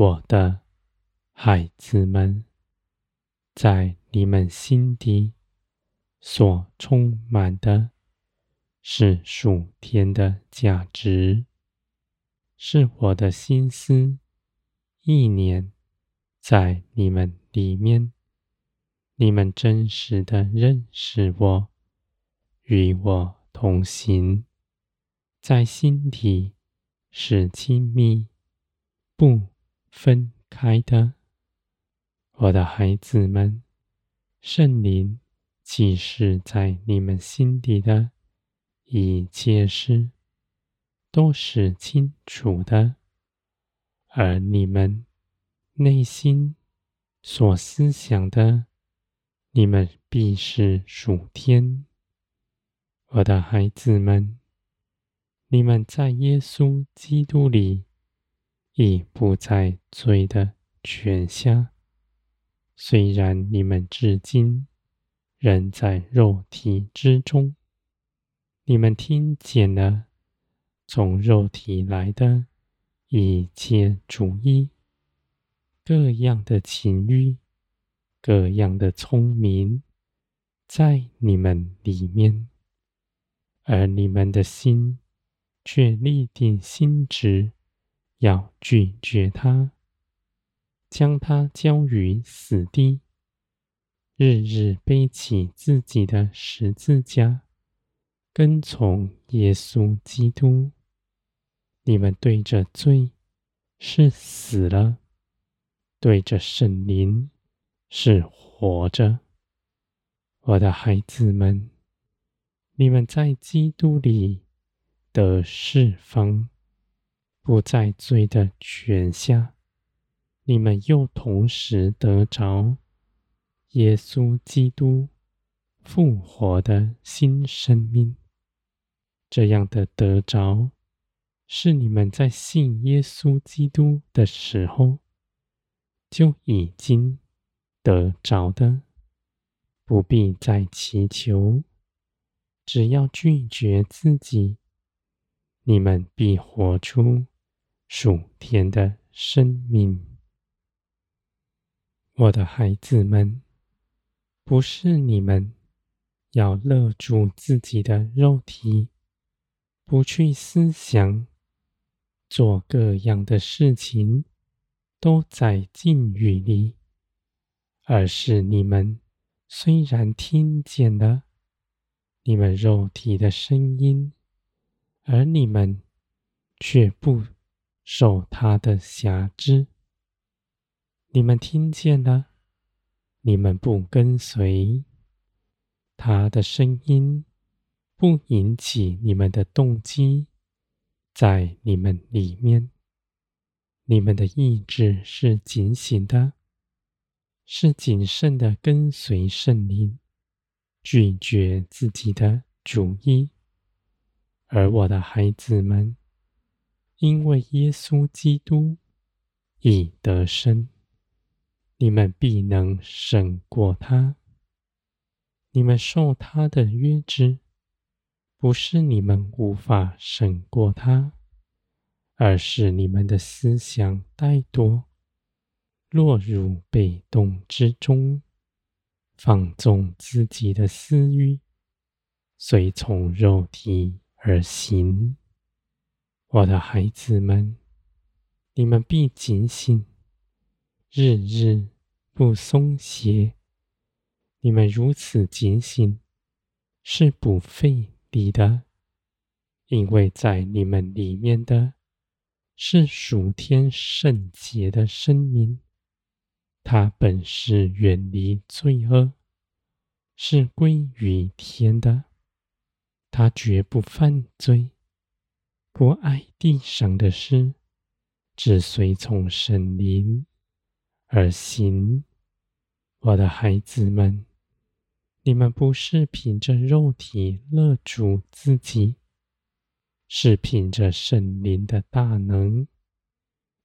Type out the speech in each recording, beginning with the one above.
我的孩子们，在你们心底所充满的，是属天的价值，是我的心思意念在你们里面。你们真实的认识我，与我同行，在心底是亲密不分开的。我的孩子们，圣灵启示在你们心底的一切事，都是清楚的，而你们内心所思想的。你们必是属天，我的孩子们，你们在耶稣基督里已不在罪的权下。虽然你们至今仍在肉体之中，你们听见了从肉体来的一切主义，各样的情欲。各样的聪明在你们里面，而你们的心却立定心志，要拒绝他，将他交于死地，日日背起自己的十字架，跟从耶稣基督。你们对着罪是死了，对着圣灵。是活着，我的孩子们，你们在基督里得释放，不在罪的权下。你们又同时得着耶稣基督复活的新生命。这样的得着，是你们在信耶稣基督的时候就已经。得着的，不必再祈求，只要拒绝自己，你们必活出属天的生命。我的孩子们，不是你们要勒住自己的肉体，不去思想，做各样的事情，都在禁语里。而是你们虽然听见了你们肉体的声音，而你们却不受他的辖制。你们听见了，你们不跟随他的声音，不引起你们的动机，在你们里面，你们的意志是警醒的。是谨慎的跟随圣灵，拒绝自己的主意。而我的孩子们，因为耶稣基督已得胜，你们必能胜过他。你们受他的约制，不是你们无法胜过他，而是你们的思想怠惰。落入被动之中，放纵自己的私欲，随从肉体而行。我的孩子们，你们必警醒，日日不松懈。你们如此警醒，是不费力的，因为在你们里面的是属天圣洁的生命。他本是远离罪恶，是归于天的。他绝不犯罪，不爱地上的事，只随从神灵而行。我的孩子们，你们不是凭着肉体勒住自己，是凭着圣灵的大能，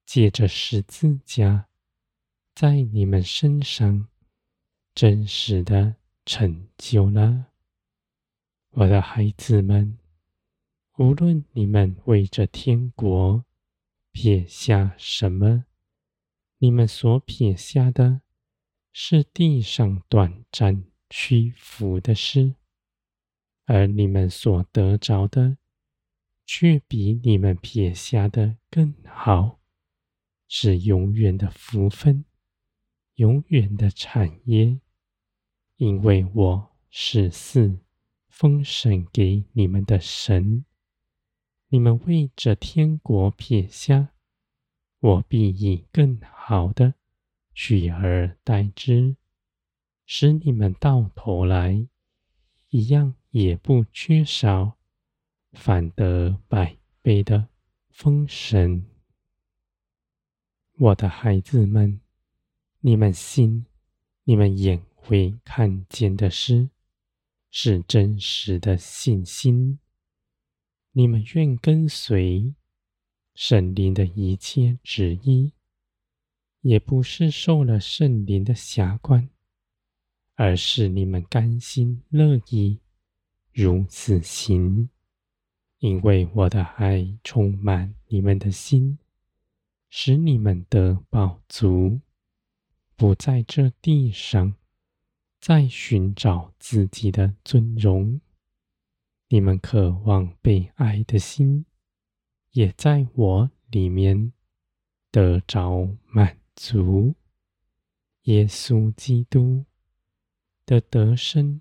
借着十字架。在你们身上真实的成就了，我的孩子们。无论你们为这天国撇下什么，你们所撇下的，是地上短暂屈服的事，而你们所得着的，却比你们撇下的更好，是永远的福分，永远的产业。因为我是四丰神给你们的神，你们为这天国撇下，我必以更好的取而代之，使你们到头来一样也不缺少，反得百倍的丰盛。我的孩子们，你们心，你们眼。会看见的事，是真实的信心。你们愿跟随圣灵的一切旨意，也不是受了圣灵的辖管，而是你们甘心乐意如此行，因为我的爱充满你们的心，使你们得饱足，不在这地上。在寻找自己的尊荣，你们渴望被爱的心，也在我里面得着满足。耶稣基督的得胜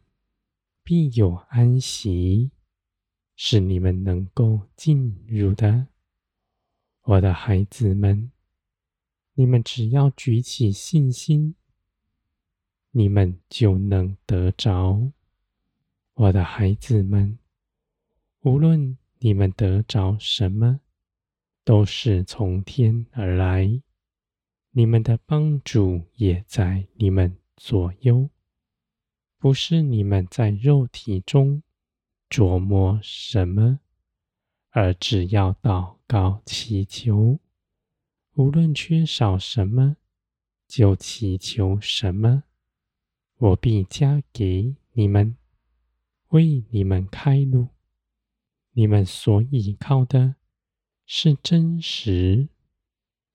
必有安息，是你们能够进入的。我的孩子们，你们只要举起信心。你们就能得着，我的孩子们。无论你们得着什么，都是从天而来。你们的帮助也在你们左右，不是你们在肉体中琢磨什么，而只要祷告祈求，无论缺少什么，就祈求什么。我必加给你们，为你们开路。你们所依靠的是真实，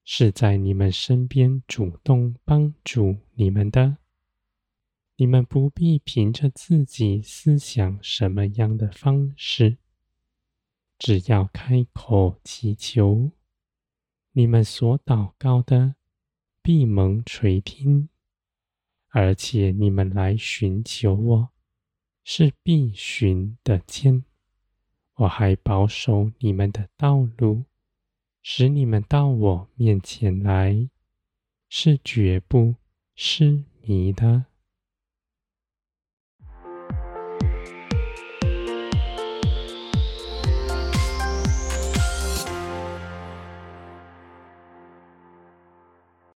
是在你们身边主动帮助你们的。你们不必凭着自己思想什么样的方式，只要开口祈求，你们所祷告的必蒙垂听。而且你们来寻求我，是必寻得见。我还保守你们的道路，使你们到我面前来，是绝不失迷的。